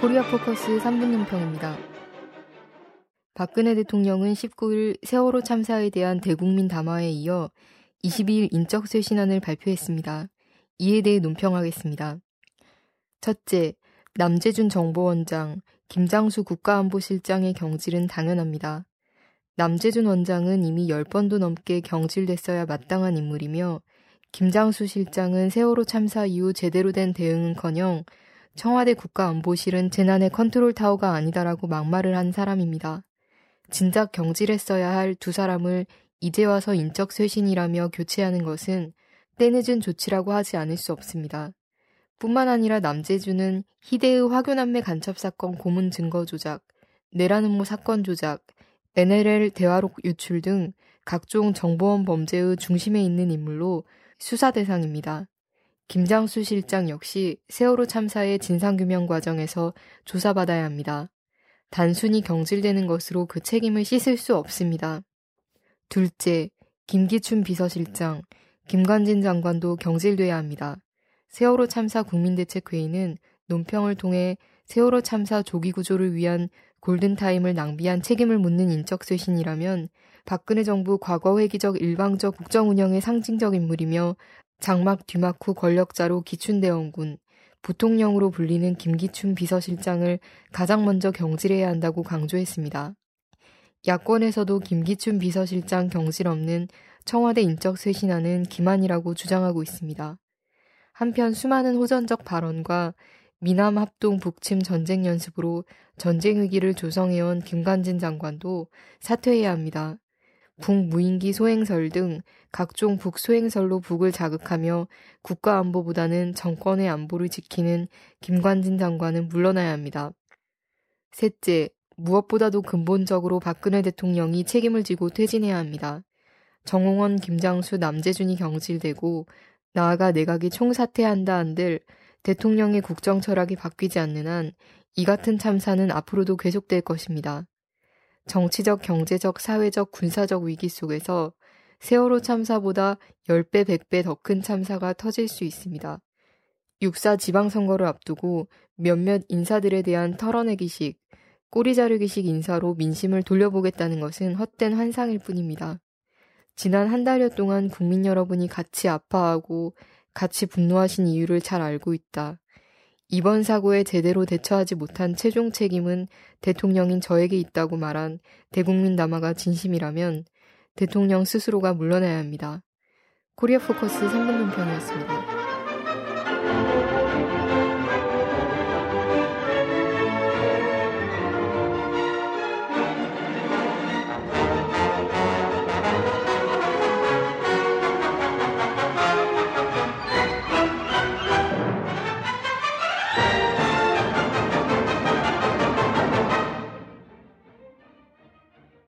코리아 포커스 3분 논평입니다. 박근혜 대통령은 19일 세월호 참사에 대한 대국민 담화에 이어 22일 인적쇄신안을 발표했습니다. 이에 대해 논평하겠습니다. 첫째, 남재준 정보원장, 김장수 국가안보실장의 경질은 당연합니다. 남재준 원장은 이미 10번도 넘게 경질됐어야 마땅한 인물이며 김장수 실장은 세월호 참사 이후 제대로 된 대응은커녕 청와대 국가안보실은 재난의 컨트롤 타워가 아니다라고 막말을 한 사람입니다. 진작 경질했어야 할 두 사람을 이제 와서 인적 쇄신이라며 교체하는 것은 때늦은 조치라고 하지 않을 수 없습니다. 뿐만 아니라 남재준은 희대의 화교남매 간첩 사건 고문 증거 조작, 내란음모 사건 조작, NLL 대화록 유출 등 각종 정보원 범죄의 중심에 있는 인물로 수사 대상입니다. 김장수 실장 역시 세월호 참사의 진상규명 과정에서 조사받아야 합니다. 단순히 경질되는 것으로 그 책임을 씻을 수 없습니다. 둘째, 김기춘 비서실장, 김관진 장관도 경질돼야 합니다. 세월호 참사 국민대책회의는 논평을 통해 세월호 참사 조기 구조를 위한 골든타임을 낭비한 책임을 묻는 인적 쇄신이라면 박근혜 정부 과거 회기적 일방적 국정 운영의 상징적 인물이며 장막 뒤막 후 권력자로 기춘대원군, 부통령으로 불리는 김기춘 비서실장을 가장 먼저 경질해야 한다고 강조했습니다. 야권에서도 김기춘 비서실장 경질 없는 청와대 인적 쇄신안은 기만이라고 주장하고 있습니다. 한편 수많은 호전적 발언과 미남 합동 북침 전쟁 연습으로 전쟁 위기를 조성해온 김관진 장관도 사퇴해야 합니다. 북무인기 소행설 등 각종 북소행설로 북을 자극하며 국가안보보다는 정권의 안보를 지키는 김관진 장관은 물러나야 합니다. 셋째, 무엇보다도 근본적으로 박근혜 대통령이 책임을 지고 퇴진해야 합니다. 정홍원, 김장수, 남재준이 경질되고 나아가 내각이 총사퇴한다 한들 대통령의 국정 철학이 바뀌지 않는 한 이 같은 참사는 앞으로도 계속될 것입니다. 정치적, 경제적, 사회적, 군사적 위기 속에서 세월호 참사보다 10배, 100배 더 큰 참사가 터질 수 있습니다. 육사 지방선거를 앞두고 몇몇 인사들에 대한 털어내기식, 꼬리 자르기식 인사로 민심을 돌려보겠다는 것은 헛된 환상일 뿐입니다. 지난 한 달여 동안 국민 여러분이 같이 아파하고 같이 분노하신 이유를 잘 알고 있다. 이번 사고에 제대로 대처하지 못한 최종 책임은 대통령인 저에게 있다고 말한 대국민 남아가 진심이라면 대통령 스스로가 물러나야 합니다. 코리아 포커스 3분 논평이었습니다.